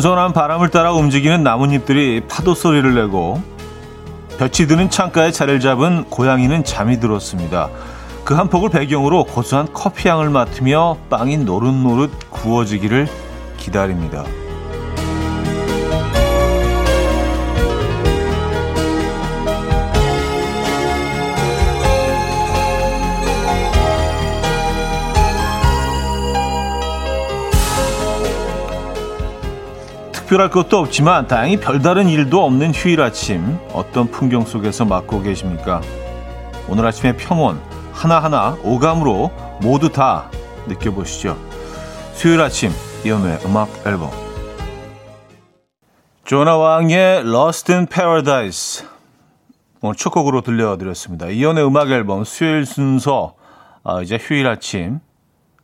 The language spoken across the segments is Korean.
선선한 바람을 따라 움직이는 나뭇잎들이 파도 소리를 내고 볕이 드는 창가에 자리를 잡은 고양이는 잠이 들었습니다. 그 한 폭을 배경으로 고소한 커피향을 맡으며 빵이 노릇노릇 구워지기를 기다립니다. 특별할 것도 없지만 다행히 별다른 일도 없는 휴일 아침 어떤 풍경 속에서 맞고 계십니까? 오늘 아침의 평온 하나하나 오감으로 모두 다 느껴보시죠. 수요일 아침 이연우의 음악 앨범 조나 왕의 Lost in Paradise 오늘 첫 곡으로 들려드렸습니다. 이연우의 음악 앨범 수요일 순서 아, 이제 휴일 아침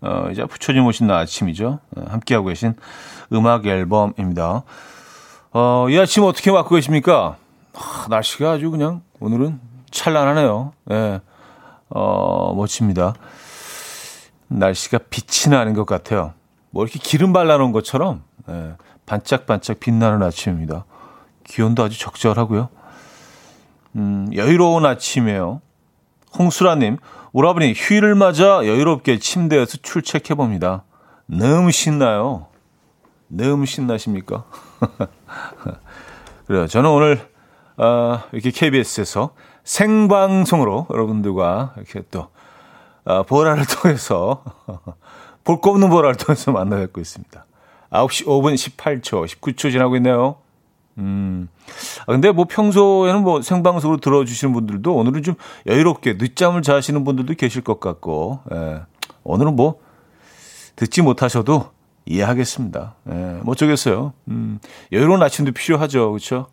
어, 이제 부처님 오신 날 아침이죠. 어, 함께하고 계신 음악 앨범입니다. 어, 이 아침 어떻게 맞고 계십니까? 아, 날씨가 아주 그냥 오늘은 찬란하네요. 예. 어, 멋집니다. 날씨가 빛이 나는 것 같아요. 뭐 이렇게 기름 발라놓은 것처럼 예, 반짝반짝 빛나는 아침입니다. 기온도 아주 적절하고요. 음, 여유로운 아침이에요. 홍수라님, 오라버니 휴일을 맞아 여유롭게 침대에서 출첵해 봅니다. 너무 신나요. 너무 신나십니까? 그래요. 저는 오늘 어, 이렇게 KBS에서 생방송으로 여러분들과 이렇게 또 어, 보라를 통해서 볼거 없는 보라를 통해서 만나 뵙고 있습니다. 9시 5분 18초, 19초 지나고 있네요. 음. 아, 근데 뭐 평소에는 뭐 생방송으로 들어주시는 분들도 오늘은 좀 여유롭게 늦잠을 자시는 분들도 계실 것 같고, 예. 오늘은 뭐 듣지 못하셔도 이해하겠습니다. 예. 뭐 어쩌겠어요. 음. 여유로운 아침도 필요하죠. 그렇죠?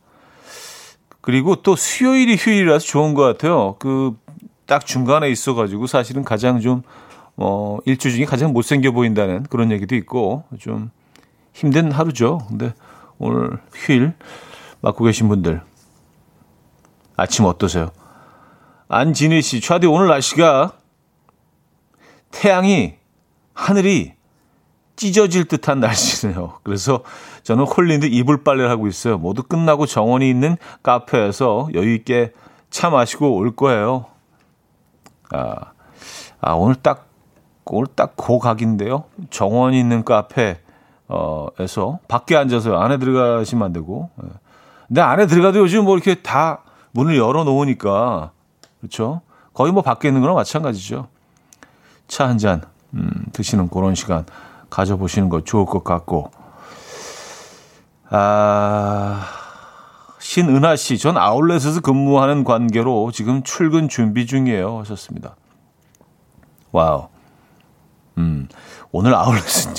그리고 또 수요일이 휴일이라서 좋은 것 같아요. 그 딱 중간에 있어가지고 사실은 가장 좀, 어, 일주 중에 가장 못생겨 보인다는 그런 얘기도 있고 좀 힘든 하루죠. 근데 오늘 휴일 맡고 계신 분들 아침 어떠세요? 안진희 씨, 차디 오늘 날씨가 태양이 하늘이 찢어질 듯한 날씨네요. 그래서 저는 홀린 듯 이불 빨래를 하고 있어요. 모두 끝나고 정원이 있는 카페에서 여유 있게 차 마시고 올 거예요. 아, 아 오늘 딱 오늘 딱 고 각인데요. 정원이 있는 카페 어에서 밖에 앉아서 안에 들어가시면 안 되고. 예. 근데 안에 들어가도 요즘 뭐 이렇게 다 문을 열어 놓으니까 그렇죠. 거의 뭐 밖에 있는 거랑 마찬가지죠. 차 한잔 음, 드시는 그런 시간 가져보시는 거 좋을 것 같고. 아, 신은하 씨, 전 아울렛에서 근무하는 관계로 지금 출근 준비 중이에요. 하셨습니다. 와우. 음, 오늘 아울렛은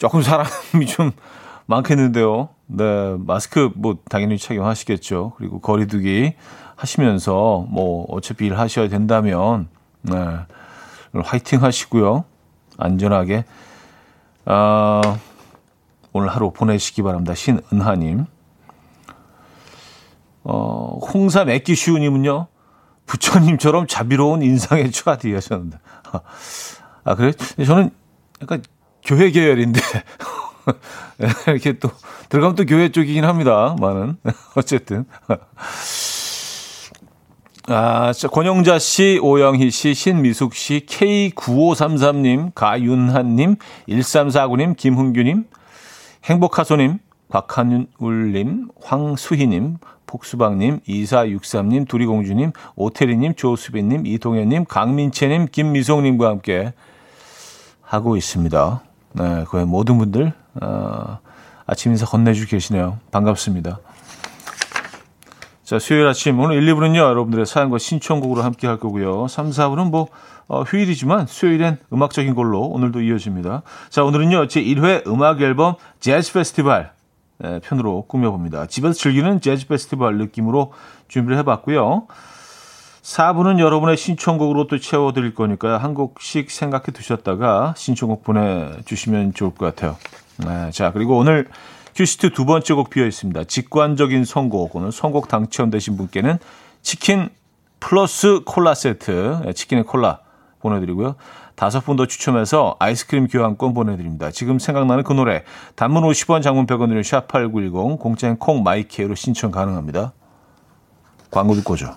조금 사람이 좀 많겠는데요. 네, 마스크 뭐 당연히 착용하시겠죠. 그리고 거리두기 하시면서 뭐 어차피 일 하셔야 된다면 네, 화이팅 하시고요. 안전하게 어, 오늘 하루 보내시기 바랍니다. 신은하님. 어, 홍사 맥기슈님은요, 부처님처럼 자비로운 인상의 차디 하셨는데. 아, 그래? 저는 약간 교회 계열인데. 이렇게 또, 들어가면 또 교회 쪽이긴 합니다. 많은. 어쨌든. 아, 자, 권영자 씨, 오영희 씨, 신미숙 씨, K9533님, 가윤한님, 1349님, 김훈규님, 행복하소님, 곽한울님, 황수희님, 복수방님, 2463님, 두리공주님, 오태리님, 조수빈님, 이동현님, 강민채님, 김미송님과 함께 하고 있습니다. 네, 그의 모든 분들, 어, 아침 인사 건네주고 계시네요. 반갑습니다. 자, 수요일 아침, 오늘 1, 2부는요, 여러분들의 사연과 신청곡으로 함께 할 거고요. 3, 4부는 뭐, 어, 휴일이지만 수요일엔 음악적인 걸로 오늘도 이어집니다. 자, 오늘은요, 제 1회 음악 앨범 재즈 페스티벌 네, 편으로 꾸며봅니다. 집에서 즐기는 재즈 페스티벌 느낌으로 준비를 해봤고요. 4부는 여러분의 신청곡으로 또 채워드릴 거니까요. 한 곡씩 생각해 두셨다가 신청곡 보내주시면 좋을 것 같아요. 네, 자, 그리고 오늘 큐시트 두 번째 곡 비어 있습니다. 직관적인 선곡. 오늘 선곡 당첨되신 분께는 치킨 플러스 콜라 세트, 네, 치킨의 콜라 보내드리고요. 다섯 분 더 추첨해서 아이스크림 교환권 보내드립니다. 지금 생각나는 그 노래 단문 50원 장문 100원으로 샵8910 공짜인 콩 마이키에로 신청 가능합니다. 광고 듣고 오죠.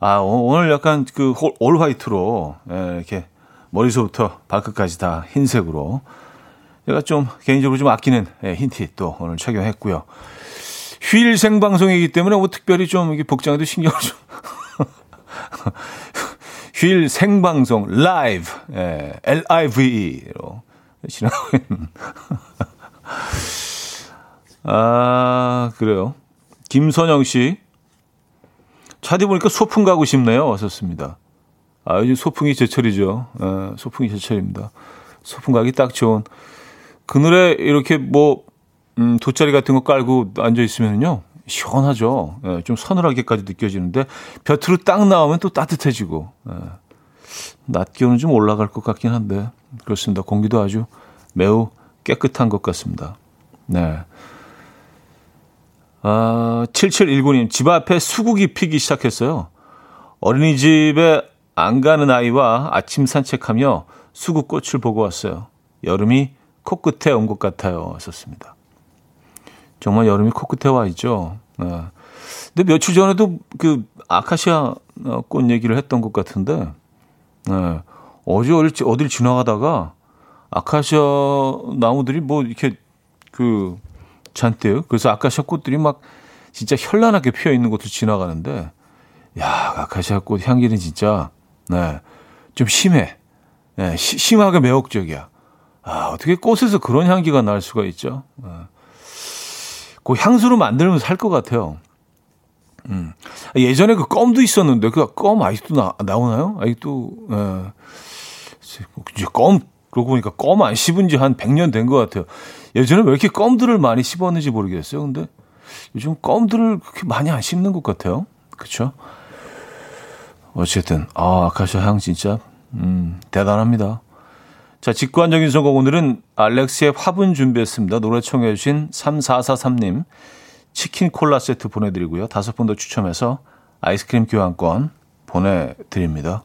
아, 오늘 약간 그 올 화이트로, 예, 이렇게 머리서부터 발끝까지 다 흰색으로. 제가 좀 개인적으로 좀 아끼는 예, 흰티 또 오늘 착용했고요. 휴일 생방송이기 때문에 뭐 특별히 좀 이게 복장에도 신경을 좀. 휴일 생방송, 라이브, 예, L-I-V-E로 지나고 있는. 아, 그래요. 김선영 씨. 차디 보니까 소풍 가고 싶네요. 왔었습니다. 아, 요즘 소풍이 제철이죠. 예, 소풍이 제철입니다. 소풍 가기 딱 좋은. 그늘에 이렇게 뭐 음, 돗자리 같은 거 깔고 앉아 있으면요. 시원하죠. 예, 좀 서늘하게까지 느껴지는데 볕으로 딱 나오면 또 따뜻해지고 예. 낮 기온은 좀 올라갈 것 같긴 한데 그렇습니다. 공기도 아주 매우 깨끗한 것 같습니다. 네. 아, 7719님, 집 앞에 수국이 피기 시작했어요. 어린이집에 안 가는 아이와 아침 산책하며 수국꽃을 보고 왔어요. 여름이 코끝에 온 것 같아요. 썼습니다. 정말 여름이 코끝에 와 있죠. 네. 근데 며칠 전에도 그 아카시아 꽃 얘기를 했던 것 같은데, 네. 어제 어딜, 어딜 지나가다가 아카시아 나무들이 뭐 이렇게 그 잔뜩, 그래서 아카시아 꽃들이 막 진짜 현란하게 피어 있는 곳을 지나가는데, 야, 아카시아 꽃 향기는 진짜, 네, 좀 심해. 네, 시, 심하게 매혹적이야. 아, 어떻게 꽃에서 그런 향기가 날 수가 있죠? 네. 그 향수로 만들면 살 것 같아요. 음. 예전에 그 껌도 있었는데 그 껌 아직도 나, 나오나요? 아직도 예. 껌 그러고 보니까 껌 안 씹은 지 한 100년 된 것 같아요. 예전에 왜 이렇게 껌들을 많이 씹었는지 모르겠어요. 근데 요즘 껌들을 그렇게 많이 안 씹는 것 같아요. 그렇죠? 어쨌든 아 아카시아 향 진짜 음, 대단합니다. 자, 직관적인 선곡 오늘은 알렉스의 화분 준비했습니다. 노래 청해 주신 3443님 치킨 콜라 세트 보내드리고요. 다섯 분 더 추첨해서 아이스크림 교환권 보내드립니다.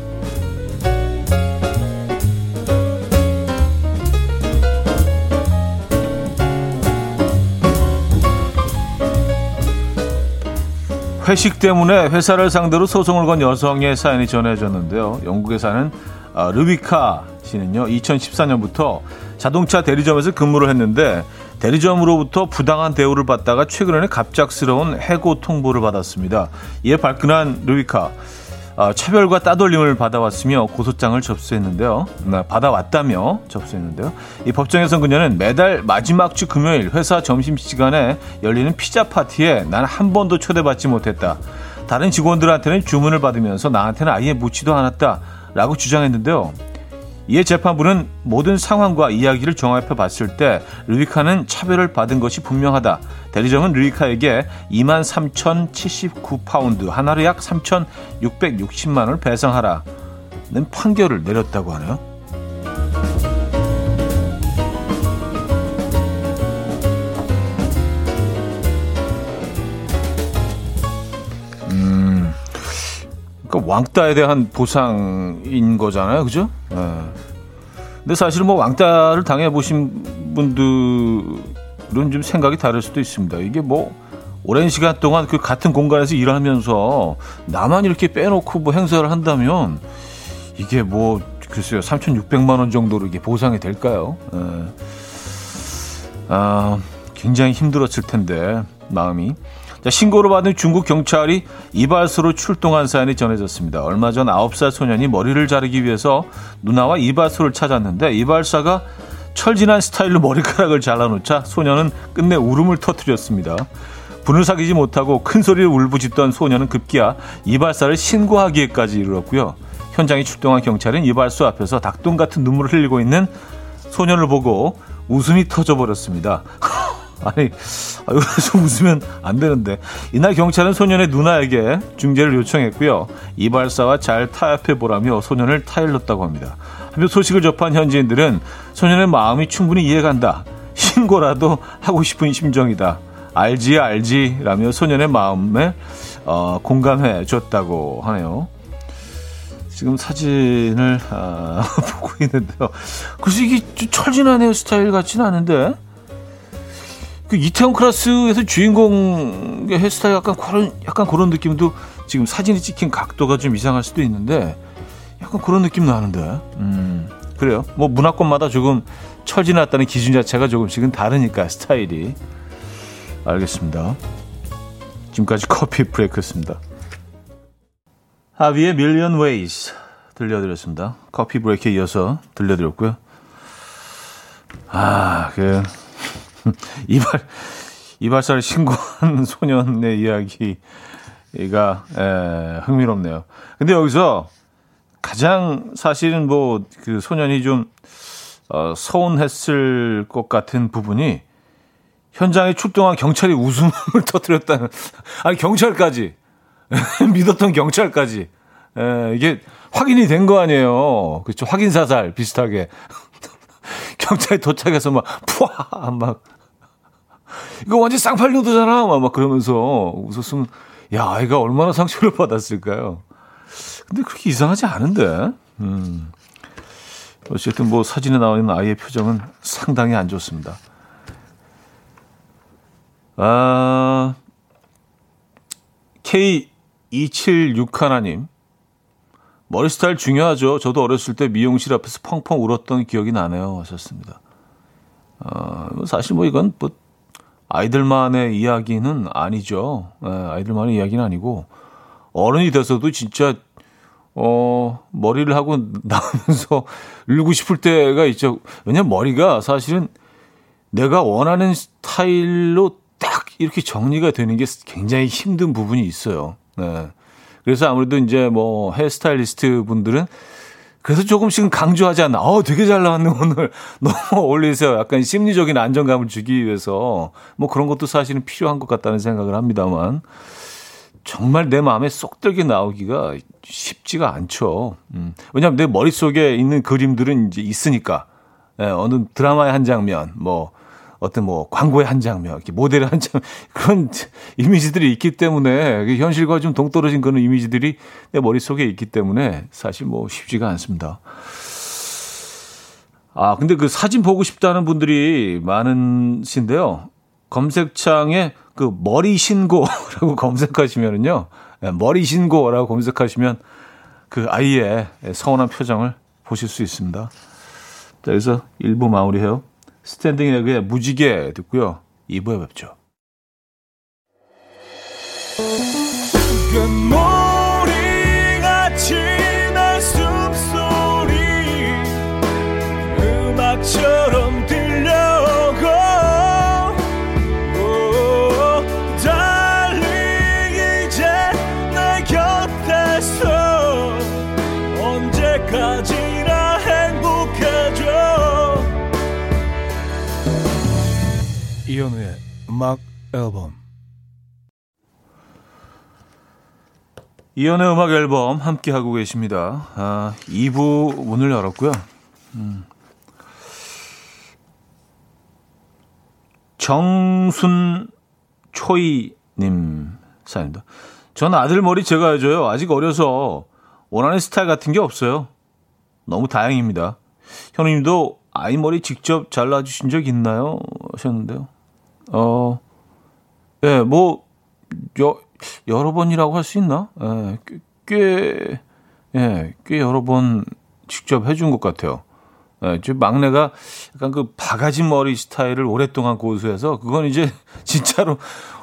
회식 때문에 회사를 상대로 소송을 건 여성의 사연이 전해졌는데요. 영국에 사는 아, 르비카 씨는요, 2014년부터 자동차 대리점에서 근무를 했는데 대리점으로부터 부당한 대우를 받다가 최근에는 갑작스러운 해고 통보를 받았습니다. 이에 발끈한 아, 차별과 따돌림을 받아왔으며 고소장을 접수했는데요. 네, 받아왔다며 접수했는데요. 이 법정에서 그녀는 매달 마지막 주 금요일 회사 점심시간에 열리는 피자 파티에 난 한 번도 초대받지 못했다. 다른 직원들한테는 주문을 받으면서 나한테는 아예 묻지도 않았다. 라고 주장했는데요. 이에 재판부는 모든 상황과 이야기를 종합해 봤을 때 르비카는 차별을 받은 것이 분명하다. 대리점은 르비카에게 2만 3,079파운드, 하나로 약 3,660만 원을 배상하라는 판결을 내렸다고 하네요. 그러니까 왕따에 대한 보상인 거잖아요, 그죠? 네. 근데 사실 뭐 왕따를 당해 보신 분들은 좀 생각이 다를 수도 있습니다. 이게 뭐 오랜 시간 동안 그 같은 공간에서 일하면서 나만 이렇게 빼놓고 뭐 행사를 한다면 이게 뭐 글쎄요 3,600만 원 정도로 이게 보상이 될까요? 에. 예. 아, 굉장히 힘들었을 텐데 마음이 자, 신고를 받은 중국 경찰이 이발소로 출동한 사연이 전해졌습니다. 얼마 전 9살 소년이 머리를 자르기 위해서 누나와 이발소를 찾았는데 이발사가 철진한 스타일로 머리카락을 잘라놓자 소년은 끝내 울음을 터뜨렸습니다. 분을 사귀지 못하고 큰 소리를 울부짖던 소년은 급기야 이발사를 신고하기에까지 이르렀고요. 현장에 출동한 경찰은 이발소 앞에서 닭똥 같은 눈물을 흘리고 있는 소년을 보고 웃음이 터져버렸습니다. 아니, 여기서 웃으면 안 되는데. 이날 경찰은 소년의 누나에게 중재를 요청했고요. 이발사와 잘 타협해 보라며 소년을 타일렀다고 합니다. 한편 소식을 접한 현지인들은 소년의 마음이 충분히 이해간다. 신고라도 하고 싶은 심정이다. 알지 알지 라며 소년의 마음에 어, 공감해 줬다고 하네요. 지금 사진을 아, 보고 있는데요. 그래서 이게 철진한 헤어스타일 같지는 않은데 그 이태원 클라스에서 주인공의 헤어스타일 약간 그런 약간 그런 느낌도 지금 사진이 찍힌 각도가 좀 이상할 수도 있는데 약간 그런 느낌 나는데. 음, 그래요. 뭐 문화권마다 조금 철진났다는 기준 자체가 조금씩은 다르니까 스타일이. 알겠습니다. 지금까지 커피 브레이크였습니다. 하비의 Million Ways 들려드렸습니다. 커피 브레이크에 이어서 들려드렸고요. 아, 그 이발 이발사를 신고한 소년의 이야기가 에, 흥미롭네요. 근데 여기서 가장 사실은 뭐 그 소년이 좀 어, 서운했을 것 같은 부분이 현장에 출동한 경찰이 웃음을 터뜨렸다는 아니 경찰까지 믿었던 경찰까지 에, 이게 확인이 된 거 아니에요. 그렇죠. 확인 사살 비슷하게 경찰이 도착해서 막 푸아 막 이거 완전 쌍팔려도잖아 막, 막 그러면서 웃었으면 야 아이가 얼마나 상처를 받았을까요? 근데 그렇게 이상하지 않은데. 음. 어쨌든 뭐 사진에 나와 있는 아이의 표정은 상당히 안 좋습니다. 아, K276 1님 머리 스타일 중요하죠. 저도 어렸을 때 미용실 앞에서 펑펑 울었던 기억이 나네요. 하셨습니다. 어, 사실 뭐 이건 뭐 아이들만의 이야기는 아니죠. 네, 아이들만의 이야기는 아니고 어른이 돼서도 진짜 어, 머리를 하고 나오면서 울고 싶을 때가 있죠. 왜냐면 머리가 사실은 내가 원하는 스타일로 딱 이렇게 정리가 되는 게 굉장히 힘든 부분이 있어요. 네. 그래서 아무래도 이제 뭐 헤어스타일리스트 분들은 그래서 조금씩은 강조하지 않나. 어, 되게 잘 나왔네, 오늘. 너무 어울리세요. 약간 심리적인 안정감을 주기 위해서 뭐 그런 것도 사실은 필요한 것 같다는 생각을 합니다만. 정말 내 마음에 쏙 들게 나오기가 쉽지가 않죠. 음. 왜냐하면 내 머릿속에 있는 그림들은 이제 있으니까. 예, 어느 드라마의 한 장면, 뭐, 어떤 뭐 광고의 한 장면, 이렇게 모델의 한 장면, 그런 이미지들이 있기 때문에 그 현실과 좀 동떨어진 그런 이미지들이 내 머릿속에 있기 때문에 사실 뭐 쉽지가 않습니다. 아, 근데 그 사진 보고 싶다는 분들이 많으신데요. 검색창에 그 머리 신고라고 검색하시면은요. 예, 머리 신고라고 검색하시면 그 아이의 서운한 표정을 보실 수 있습니다. 자, 여기서 1부 마무리해요. 스탠딩 에그의 무지개 듣고요. 2부에 뵙죠. 이현우의 음악 앨범 이현우의 음악 앨범 함께 하고 계십니다. 아, 2부 문을 열었고요. 음. 정순 초이님 사연입니다. 전 아들 머리 제가 해줘요. 아직 어려서 원하는 스타일 같은 게 없어요. 너무 다행입니다. 현우님도 아이 머리 직접 잘라주신 적 있나요? 하셨는데요. 어, 예, 네, 뭐, 여, 여러 번이라고 할 수 있나? 예, 꽤, 꽤, 예, 꽤 여러 번 직접 해준 것 같아요. 예, 저 막내가 약간 그 바가지 머리 스타일을 오랫동안 고수해서 그건 이제 진짜로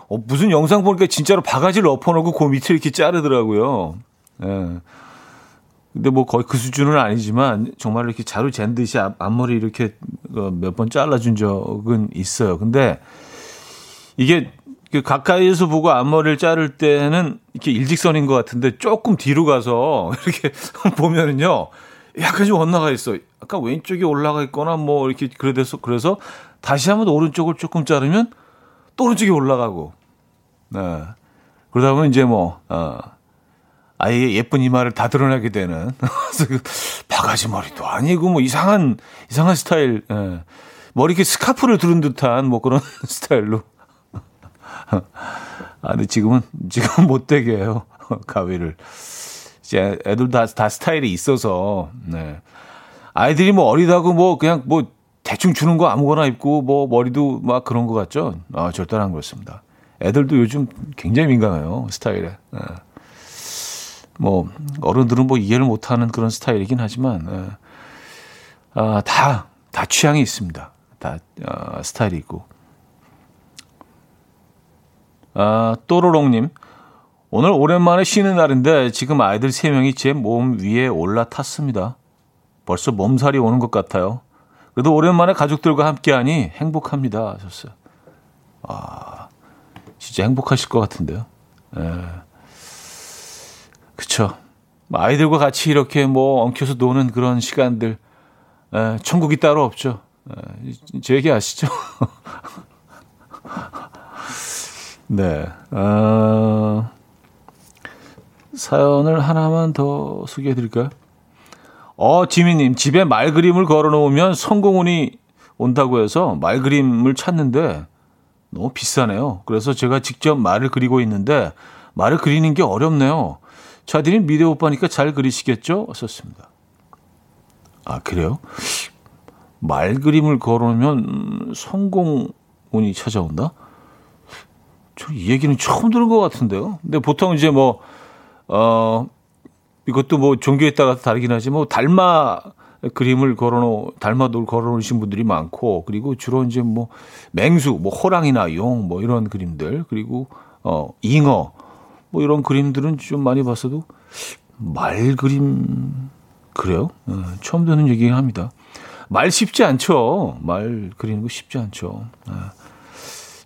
어, 무슨 영상 보니까 진짜로 바가지를 엎어놓고 그 밑을 이렇게 자르더라고요. 예. 근데 뭐 거의 그 수준은 아니지만 정말 이렇게 자루 잰 듯이 앞, 앞머리 이렇게 어, 몇번 잘라준 적은 있어요. 근데 이게 그 가까이에서 보고 앞머리를 자를 때는 이렇게 일직선인 것 같은데 조금 뒤로 가서 이렇게 보면은요. 약간 좀 엇나가 있어. 약간 왼쪽에 올라가 있거나 뭐 이렇게 그래서 그래서 다시 한번 오른쪽을 조금 자르면 또 오른쪽에 올라가고. 네. 그러다 보면 이제 뭐 어, 아예 예쁜 이마를 다 드러나게 되는 그 바가지 머리도 아니고 뭐 이상한 이상한 스타일. 예. 머리 이렇게 스카프를 두른 듯한 뭐 그런 스타일로. 아, 근데 지금은 지금 못 되게 해요 가위를. 이제 애들 다, 다 스타일이 있어서, 네. 아이들이 뭐 어리다고 뭐 그냥 뭐 대충 주는 거 아무거나 입고 뭐 머리도 막 그런 거 같죠? 아, 절대로 안 그렇습니다. 애들도 요즘 굉장히 민감해요, 스타일에. 네. 뭐, 어른들은 뭐 이해를 못하는 그런 스타일이긴 하지만, 네. 아, 다, 다 취향이 있습니다. 다, 아, 스타일이 있고. 아, 또로롱님. 오늘 오랜만에 쉬는 날인데 지금 아이들 3명이 제 몸 위에 올라탔습니다. 벌써 몸살이 오는 것 같아요. 그래도 오랜만에 가족들과 함께하니 행복합니다. 하셨어요. 아, 진짜 행복하실 것 같은데요. 예. 그쵸. 아이들과 같이 이렇게 뭐 엉켜서 노는 그런 시간들, 예, 천국이 따로 없죠. 예, 제 얘기 아시죠? 네. 어, 사연을 하나만 더 소개해 드릴까요? 어, 지미님, 집에 말 그림을 걸어 놓으면 성공운이 온다고 해서 말 그림을 찾는데 너무 비싸네요. 그래서 제가 직접 말을 그리고 있는데 말을 그리는 게 어렵네요. 차디님 미대 오빠니까 잘 그리시겠죠? 썼습니다. 아, 그래요? 말 그림을 걸어놓으면 성공운이 찾아온다? 저 이 얘기는 처음 들은 것 같은데요. 근데 보통 이제 뭐, 어, 이것도 뭐 종교에 따라 다르긴 하지만 뭐 달마 그림을 걸어놓, 달마돌 걸어놓으신 분들이 많고, 그리고 주로 이제 뭐 맹수, 뭐 호랑이나 용, 뭐 이런 그림들, 그리고 어, 잉어, 뭐 이런 그림들은 좀 많이 봤어도 말 그림, 그래요? 어, 처음 듣는 얘기긴 합니다. 말 쉽지 않죠. 말 그리는 거 쉽지 않죠. 어.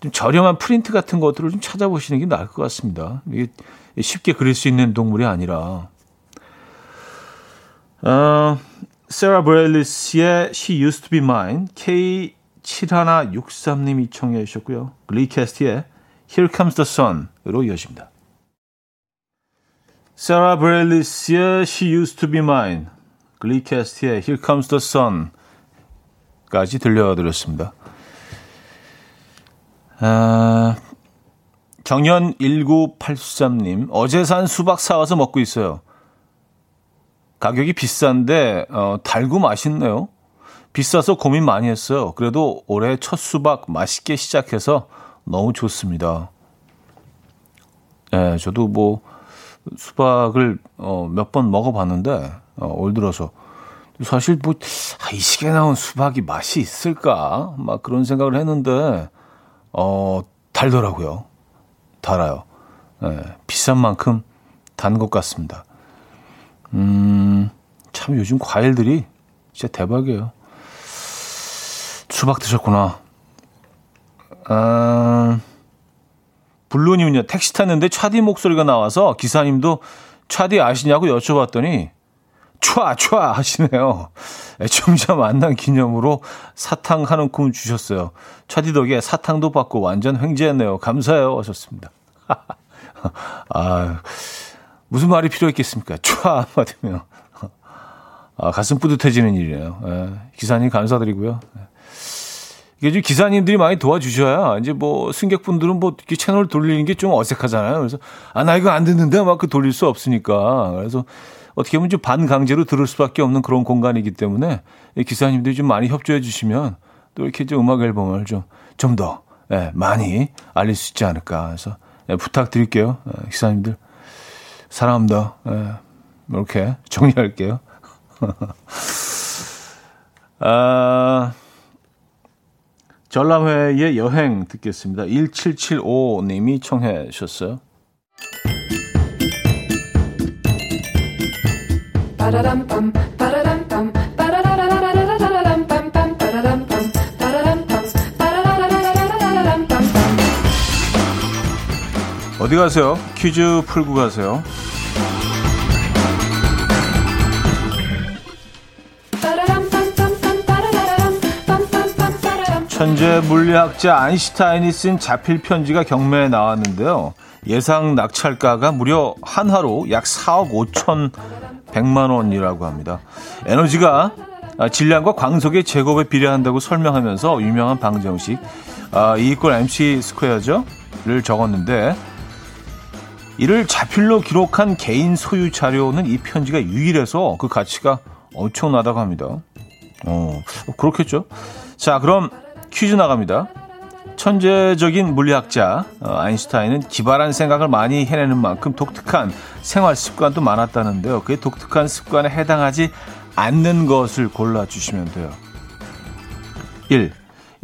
좀 저렴한 프린트 같은 것들을 좀 찾아보시는 게 나을 것 같습니다. 이게 쉽게 그릴 수 있는 동물이 아니라. 어, 세라 브레일리스의 She Used to Be Mine, K7163님이 청해 주셨고요. 글리 캐스트의 Here Comes the Sun으로 이어집니다. 세라 브레일리스의 She Used to Be Mine, 글리 캐스트의 Here Comes the Sun까지 들려드렸습니다. 아, 정연 1983님, 어제 산 수박 사와서 먹고 있어요. 가격이 비싼데, 어, 달고 맛있네요. 비싸서 고민 많이 했어요. 그래도 올해 첫 수박 맛있게 시작해서 너무 좋습니다. 예, 저도 뭐, 수박을, 어, 몇 번 먹어봤는데, 어, 올 들어서. 사실 뭐, 아, 이 시기에 나온 수박이 맛이 있을까? 막 그런 생각을 했는데, 어, 달더라고요. 달아요. 네, 비싼 만큼 단 것 같습니다. 음, 참 요즘 과일들이 진짜 대박이에요. 수박 드셨구나. 아, 블루님은요, 택시 탔는데 차디 목소리가 나와서 기사님도 차디 아시냐고 여쭤봤더니 촤촤 하시네요. 애청자 만난 기념으로 사탕 한 움큼 주셨어요. 차디 덕에 사탕도 받고 완전 횡재했네요. 감사해요. 하셨습니다. 아, 무슨 말이 필요했겠습니까? 촤 받으면. 아, 가슴 뿌듯해지는 일이에요. 예, 기사님 감사드리고요. 예. 이게 좀 기사님들이 많이 도와주셔야 이제 뭐 승객분들은 뭐 이렇게 채널 돌리는 게 좀 어색하잖아요. 그래서 아, 나 이거 안 듣는데 막 그 돌릴 수 없으니까. 그래서 어떻게 보면 좀 반강제로 들을 수밖에 없는 그런 공간이기 때문에 기사님들이 좀 많이 협조해 주시면 또 이렇게 좀 음악 앨범을 좀, 좀 더, 예, 많이 알릴 수 있지 않을까 해서 예, 부탁드릴게요. 예, 기사님들 사랑합니다. 예, 이렇게 정리할게요. 아, 전람회의 여행 듣겠습니다. 1775님이 청해 주셨어요. 어디 가세요? 퀴즈 풀고 가세요. 천재 물리학자 아인슈타인이 쓴 자필 편지가 경매에 나왔는데요. 예상 낙찰가가 무려 한화로 약 4억 5천 100만 원이라고 합니다. 에너지가 질량과 광속의 제곱에 비례한다고 설명하면서 유명한 방정식 아, E 이퀄 MC 스퀘어죠를 적었는데 이를 자필로 기록한 개인 소유 자료는 이 편지가 유일해서 그 가치가 엄청나다고 합니다. 어, 그렇겠죠. 자, 그럼 퀴즈 나갑니다. 천재적인 물리학자 어, 아인슈타인은 기발한 생각을 많이 해내는 만큼 독특한 생활 습관도 많았다는데요. 그 독특한 습관에 해당하지 않는 것을 골라주시면 돼요. 1.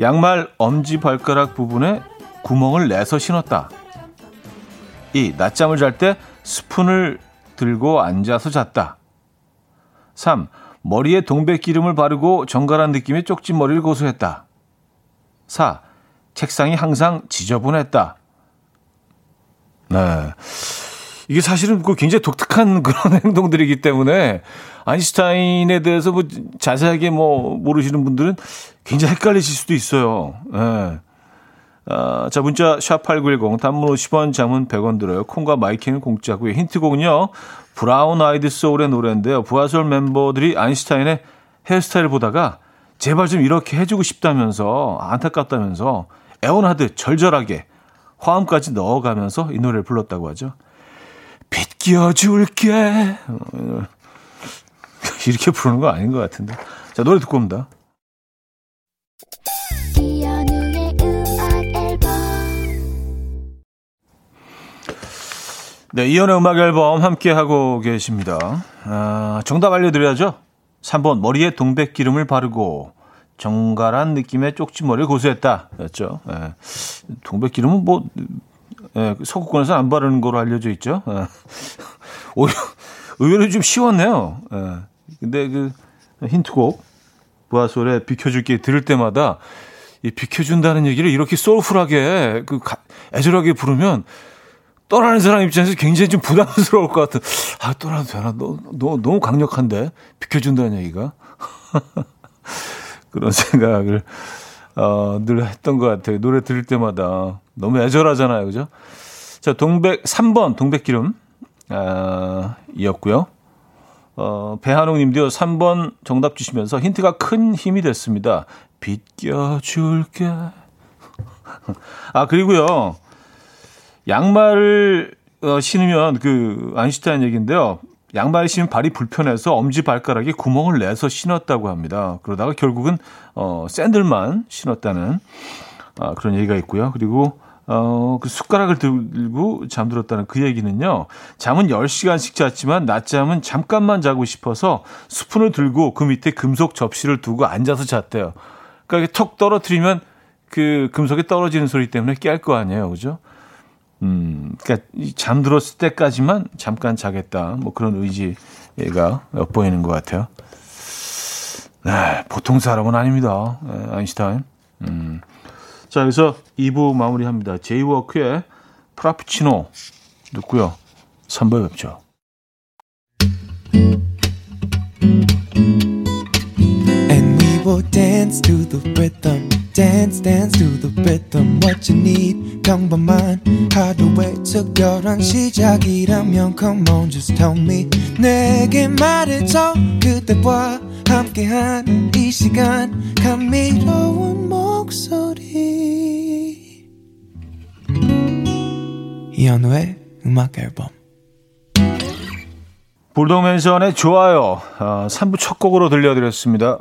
양말 엄지 발가락 부분에 구멍을 내서 신었다. 2. 낮잠을 잘 때 스푼을 들고 앉아서 잤다. 3. 머리에 동백기름을 바르고 정갈한 느낌의 쪽진 머리를 고수했다. 4. 책상이 항상 지저분했다. 네. 이게 사실은 그 굉장히 독특한 그런 행동들이기 때문에 아인슈타인에 대해서 뭐 자세하게 뭐 모르시는 분들은 굉장히 헷갈리실 수도 있어요. 네. 아, 자, 문자 샵8910 단문 50원, 장문 100원 들어요. 콩과 마이킹은 공짜고요. 힌트곡은요. 브라운 아이드 소울의 노래인데요. 부하솔 멤버들이 아인슈타인의 헤어스타일을 보다가 제발 좀 이렇게 해주고 싶다면서 안타깝다면서 애원하듯 절절하게 화음까지 넣어가면서 이 노래를 불렀다고 하죠. 빗겨줄게. 이렇게 부르는 거 아닌 것 같은데. 자, 노래 듣고 옵니다. 네, 이연의 음악 앨범 함께 하고 계십니다. 아, 정답 알려드려야죠. 3번 머리에 동백기름을 바르고 정갈한 느낌의 쪽지머리를 고수했다. 였죠. 예. 동백기름은 뭐 예, 서구권에서 안 바르는 거로 알려져 있죠. 예. 오히려 의외로 좀 쉬웠네요. 예. 근데 그 힌트곡 부하솔에 비켜줄게 들을 때마다 이 비켜준다는 얘기를 이렇게 소울풀하게 그 애절하게 부르면 떠나는 사람 입장에서 굉장히 좀 부담스러울 것 같은. 아, 떠나도 되나? 너, 너, 너무 강력한데? 비켜준다는 얘기가. 그런 생각을, 어, 늘 했던 것 같아요. 노래 들을 때마다. 너무 애절하잖아요. 그죠? 자, 동백, 3번, 동백기름, 아, 이었고요. 어, 배한웅 님도요, 3번 정답 주시면서 힌트가 큰 힘이 됐습니다. 비껴줄게. 아, 그리고요. 양말을 어, 신으면 그 아인슈타인 얘기인데요. 양말을 신으면 발이 불편해서 엄지 발가락에 구멍을 내서 신었다고 합니다. 그러다가 결국은 어, 샌들만 신었다는 아, 그런 얘기가 있고요. 그리고 어, 그 숟가락을 들고 잠들었다는 그 얘기는요. 잠은 10시간씩 잤지만 낮잠은 잠깐만 자고 싶어서 스푼을 들고 그 밑에 금속 접시를 두고 앉아서 잤대요. 그러니까 톡 떨어뜨리면 그 금속이 떨어지는 소리 때문에 깨알 거 아니에요. 그죠? 음, 그러니까 잠들었을 때까지만 잠깐 자겠다. 뭐 그런 의지가 엿보이는 것 같아요. 네, 보통 사람은 아닙니다. 네, 아인슈타인. 음. 자, 여기서 2부 마무리합니다. 제이워크의 프라푸치노 듣고요. 3부에 뵙죠. Will dance to the rhythm. dance dance to the rhythm what you need 평범한 하루의 특별한 시작이라면 come on just tell me 내게 말해줘 그대와 함께한 이 시간 감미로운 목소리 이현우의 음악 앨범 불독맨션의 좋아요 어, 3부 첫 곡으로 들려드렸습니다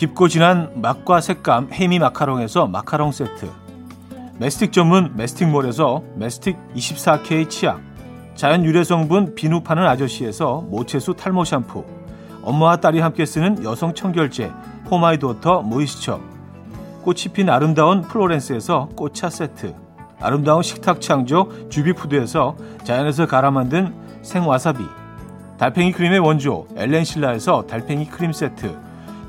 깊고 진한 맛과 색감 헤미 마카롱에서 마카롱 세트. 메스틱 전문 메스틱몰에서 메스틱 24K 치약. 자연 유래 성분 비누 파는 아저씨에서 모체수 탈모 샴푸. 엄마와 딸이 함께 쓰는 여성 청결제 포마이도터 모이스처. 꽃이 핀 아름다운 플로렌스에서 꽃차 세트. 아름다운 식탁 창조 주비푸드에서 자연에서 갈아 만든 생와사비. 달팽이 크림의 원조 엘렌실라에서 달팽이 크림 세트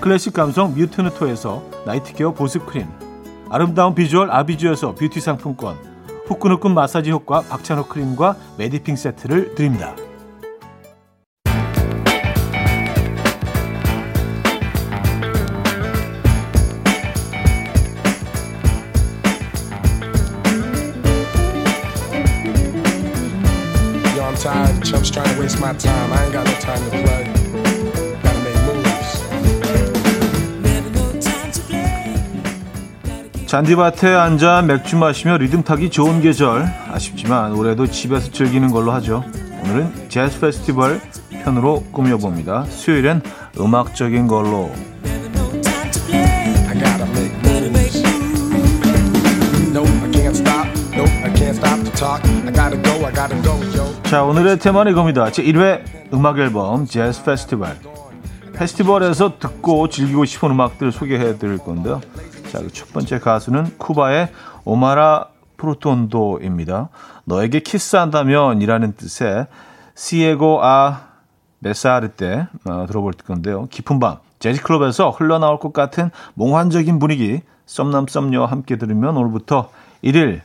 클래식 감성 뮤트누토에서 night care 보습크림 아름다운 비주얼 아비주에서 뷰티 상품권 후끈후끈 마사지 효과 박찬호 크림과 메디핑 세트를 드립니다. Chumps trying to waste my time. I ain't got no time to play. 잔디밭에 앉아 맥주 마시며 리듬 타기 좋은 계절. 아쉽지만 올해도 집에서 즐기는 걸로 하죠. 오늘은 재즈 페스티벌 편으로 꾸며봅니다. 수요일엔 음악적인 걸로. 자, 오늘의 테마는 이겁니다. 제 1회 음악 앨범 재즈 페스티벌. 페스티벌에서 듣고 즐기고 싶은 음악들을 소개해 드릴 건데요. 자, 그 첫 번째 가수는 쿠바의 오마라 프로톤도입니다. 너에게 키스한다면 이라는 뜻의 시에고 아 메사르 때 어, 들어볼 건데요. 깊은 밤 재즈 클럽에서 흘러나올 것 같은 몽환적인 분위기 썸남 썸녀와 함께 들으면 오늘부터 1일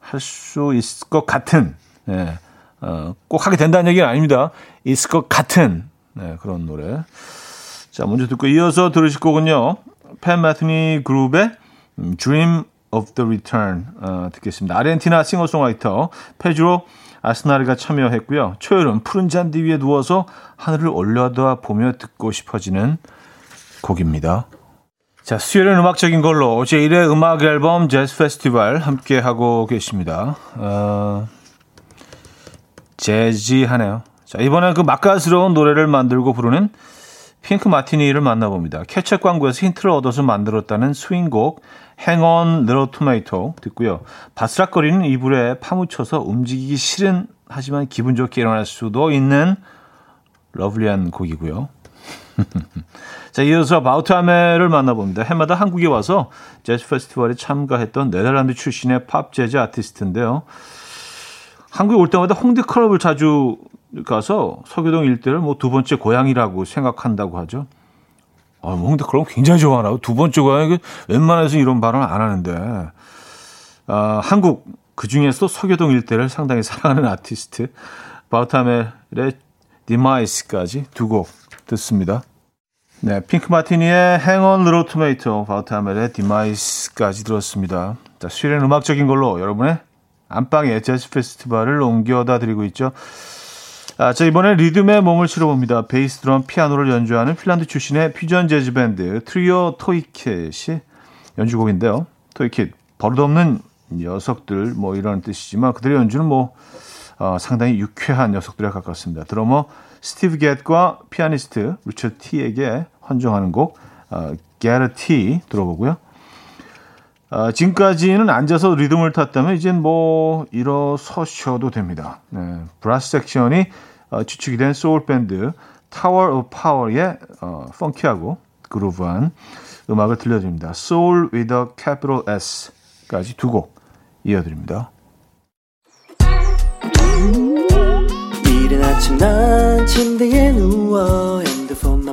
할 수 있을 것 같은, 예, 어, 꼭 하게 된다는 얘기는 아닙니다. 있을 것 같은, 네, 그런 노래. 자, 먼저 듣고 이어서 들으실 거군요. 팬 마트니 그룹의 Dream of the Return 어, 듣겠습니다. 아르헨티나 싱어송라이터 페주로 아스나르가 참여했고요. 초여름 푸른 잔디 위에 누워서 하늘을 올려다 보며 듣고 싶어지는 곡입니다. 자, 수요일은 음악적인 걸로 제1회 음악 앨범 재즈 페스티벌 함께 하고 계십니다. 어, 재즈하네요. 자, 이번엔 그 맛깔스러운 노래를 만들고 부르는 핑크 마티니를 만나봅니다. 케첩 광고에서 힌트를 얻어서 만들었다는 스윙곡 Hang on Little Tomato 듣고요. 바스락거리는 이불에 파묻혀서 움직이기 싫은 하지만 기분 좋게 일어날 수도 있는 lovely한 곡이고요. 자, 이어서 바우터 하멜을 만나봅니다. 해마다 한국에 와서 재즈 페스티벌에 참가했던 네덜란드 출신의 팝 재즈 아티스트인데요. 한국에 올 때마다 홍대 클럽을 자주 가서 서교동 일대를 뭐 두 번째 고향이라고 생각한다고 하죠. 아, 뭐 홍대 클럽 굉장히 좋아하나요? 두 번째 고향이 웬만해서 이런 발언을 안 하는데. 아, 한국 그 중에서 서교동 일대를 상당히 사랑하는 아티스트 바우터 하멜의 Demise까지 두 곡 듣습니다. 네, 핑크 마티니의 Hang on Little Tomato, 바우터 하멜의 Demise까지 들었습니다. 자, 수요일엔 음악적인 걸로 여러분의 안방에 재즈 페스티벌을 옮겨다 드리고 있죠. 아, 자, 이번에 리듬에 몸을 실어봅니다. 베이스 드럼, 피아노를 연주하는 핀란드 출신의 퓨전 재즈 밴드 트리오 토이켓이 연주곡인데요. 토이켓, 버릇없는 녀석들, 뭐 이런 뜻이지만 그들의 연주는 뭐 어, 상당히 유쾌한 녀석들에 가깝습니다. 드러머 스티브 개드와 피아니스트 리처드 티에게 헌정하는 곡 어, a T 들어보고요. 어, 지금까지는 앉아서 리듬을 탔다면 이젠 뭐 일어서셔도 됩니다. 네, 브라스 섹션이 어, 주축이 된 소울 밴드 타워 오브 파워의 어, 펑키하고 그루브한 음악을 들려드립니다. With a capital S까지 두 곡 이어드립니다. 아침 난 침대에 누워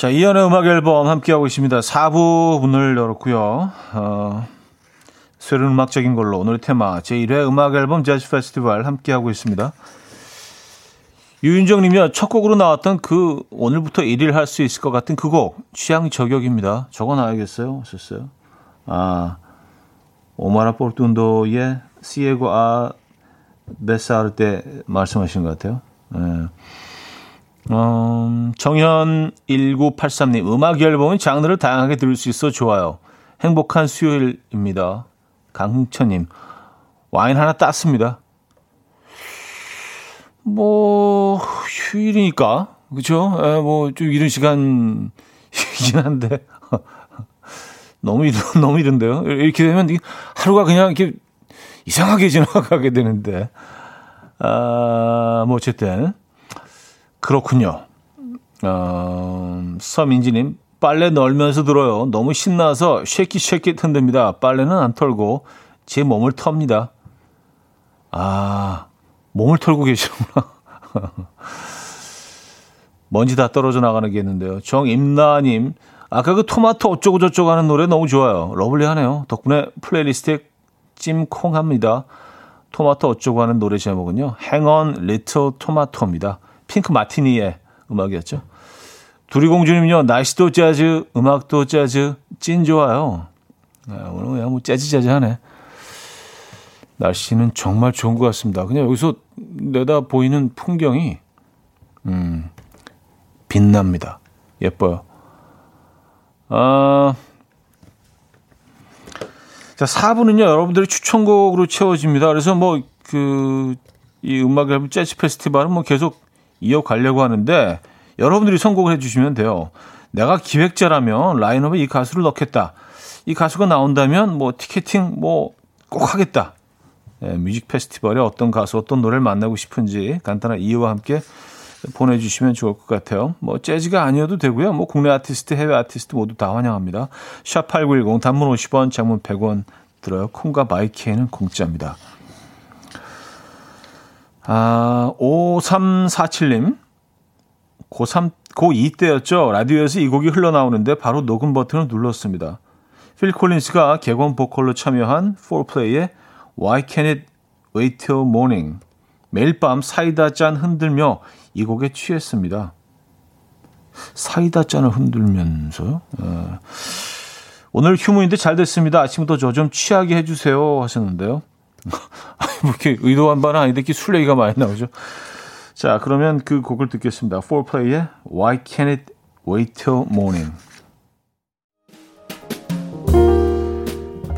자, 이연의 음악 앨범 함께하고 있습니다. 4부 문을 열었고요. 어, 새로운 음악적인 걸로 오늘의 테마 제1회 음악 앨범 재즈 페스티벌 함께하고 있습니다. 유윤정 님이요. 첫 곡으로 나왔던 그 오늘부터 1일 할 수 있을 것 같은 그 곡 취향 저격입니다. 적어놔야겠어요. 하셨어요. 아, 오마라 포르툰도의 시에고 아 베사르 때 말씀하신 것 같아요. 네. 음, 정현 1983님, 음악 앨범은 장르를 다양하게 들을 수 있어 좋아요. 행복한 수요일입니다. 강흥천님, 와인 하나 땄습니다. 뭐, 휴일이니까, 그죠? 에, 뭐, 좀 이른 시간이긴 한데. 너무 이른, 너무 이른데요? 이렇게 되면 하루가 그냥 이렇게 이상하게 지나가게 되는데. 아, 뭐, 어쨌든. 그렇군요. 어, 서민지님, 빨래 널면서 들어요. 너무 신나서 쉐킷 쉐킷 흔듭니다. 빨래는 안 털고 제 몸을 텁니다. 아, 몸을 털고 계시구나. 먼지 다 떨어져 나가는게 정임나님, 아까 그 토마토 어쩌고저쩌고 하는 노래 너무 좋아요. 러블리하네요. 덕분에 플레이리스트에 찜콩합니다. 토마토 어쩌고 하는 노래 제목은요. On Little Tomato입니다. 핑크 마티니의 음악이었죠. 두리공주님요, 날씨도 재즈, 음악도 재즈, 찐 좋아요. 아, 오늘 그냥 뭐 재즈 재즈 하네. 날씨는 정말 좋은 것 같습니다. 그냥 여기서 내다 보이는 풍경이, 음, 빛납니다. 예뻐요. 아, 자, 4부는요, 여러분들의 추천곡으로 채워집니다. 그래서 뭐, 그, 이 음악 앨범 재즈 페스티벌은 뭐 계속 이어가려고 하는데 여러분들이 선곡을 해주시면 돼요. 내가 기획자라면 라인업에 이 가수를 넣겠다. 이 가수가 나온다면 뭐 티켓팅 뭐 꼭 하겠다. 예, 뮤직 페스티벌에 어떤 가수, 어떤 노래를 만나고 싶은지 간단한 이유와 함께 보내주시면 좋을 것 같아요. 뭐 재즈가 아니어도 되고요. 뭐 국내 아티스트, 해외 아티스트 모두 다 환영합니다. 샵 8910 단문 50원, 장문 100원 들어요. 콩과 마이케이는 공짜입니다. 아, 5347님. 고3, 고2 때였죠. 라디오에서 이 곡이 흘러나오는데 바로 녹음 버튼을 눌렀습니다. 필 콜린스가 개건 보컬로 참여한 4플레이의 Why Can't It Wait Till Morning. 매일 밤 사이다 잔 흔들며 이 곡에 취했습니다. 사이다 잔을 흔들면서요? 예. 오늘 휴무인데 잘 됐습니다. 아침부터 저 좀 취하게 해주세요 하셨는데요. 뭐 이렇게 의도한 바는 아닌데 이렇게 술 얘기가 많이 나오죠. 자, 그러면 그 곡을 듣겠습니다. 4Play의 Why Can't It Wait Till Morning.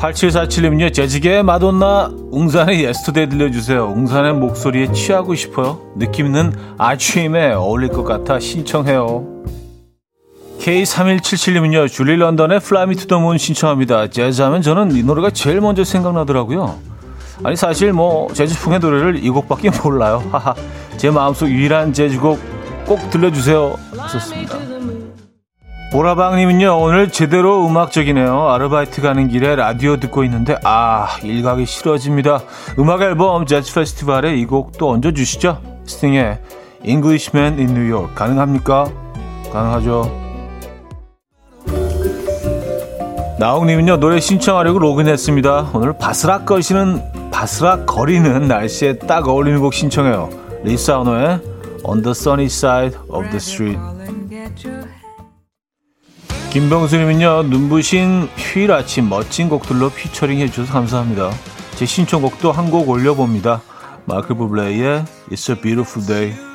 8747님은요, 재즈계 마돈나 웅산의 Yesterday 들려주세요. 웅산의 목소리에 취하고 싶어요. 느낌 있는 아침에 어울릴 것 같아 신청해요. K3177님은요, 줄리 런던의 the Moon 신청합니다. 재즈하면 저는 이 노래가 제일 먼저 생각나더라고요. 아니 사실 뭐 재즈풍의 노래를 이 곡밖에 몰라요. 하하. 제 마음속 유일한 재즈곡 꼭 들려주세요. 좋습니다. 보라방님은요 오늘 제대로 음악적이네요. 아르바이트 가는 길에 라디오 듣고 있는데 아 일가기 싫어집니다. 음악 앨범 재즈 페스티벌에 이 곡 또 얹어주시죠. 스팅의 Englishman in New York 가능합니까? 가능하죠. 나홍님은요 노래 신청하려고 로그인했습니다. 오늘 바스락 거시는 바스락 거리는 날씨에 딱 어울리는 곡 신청해요. 리사 오노의 On the Sunny Side of the Street. 김병수님은요 눈부신 휴일 아침 멋진 곡들로 피처링 해주셔서 감사합니다. 제 신청곡도 한 곡 올려봅니다. 마크 부블레이의 It's a Beautiful Day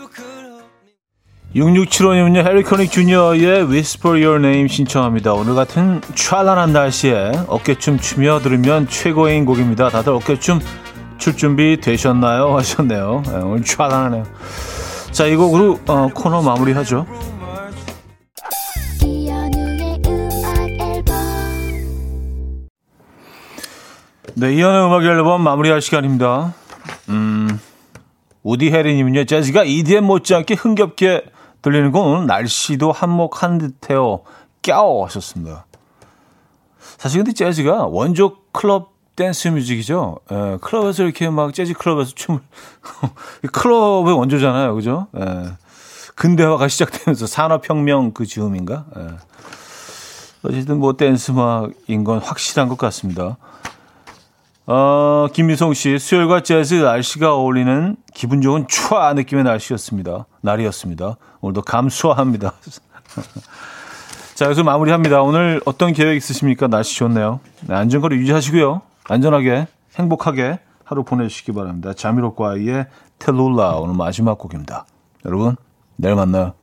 6675님은요, 헬리코닉 주니어의 Whisper Your Name 신청합니다. 오늘 같은 찬란한 날씨에 어깨춤 추며 들으면 최고인 곡입니다. 다들 어깨춤 출 준비 되셨나요? 하셨네요. 네, 오늘 찬란하네요. 자, 이 곡으로 어, 코너 마무리하죠. 네, 이현의 음악 앨범 마무리할 시간입니다. 음. 우디 해리님은요, 재즈가 EDM 못지않게 흥겹게 들리는 건 오늘 날씨도 한몫한 듯해요. 깨워 하셨습니다. 사실 근데 재즈가 원조 클럽 댄스 뮤직이죠. 예, 클럽에서 이렇게 막 재즈 클럽에서 춤을 클럽의 원조잖아요, 그죠? 예, 근대화가 시작되면서 산업혁명 그 즈음인가? 예. 어쨌든 뭐 댄스 음악인 건 확실한 것 같습니다. 어, 김미성 씨, 수요일과 재즈 날씨가 어울리는 기분 좋은 추아 느낌의 날씨였습니다. 날이었습니다. 오늘도 감수합니다. 자, 여기서 마무리합니다. 오늘 어떤 계획 있으십니까? 날씨 좋네요. 네, 안전거리 유지하시고요. 안전하게, 행복하게 하루 보내시기 바랍니다. 자미로과의 텔룰라 오늘 마지막 곡입니다. 여러분, 내일 만나요.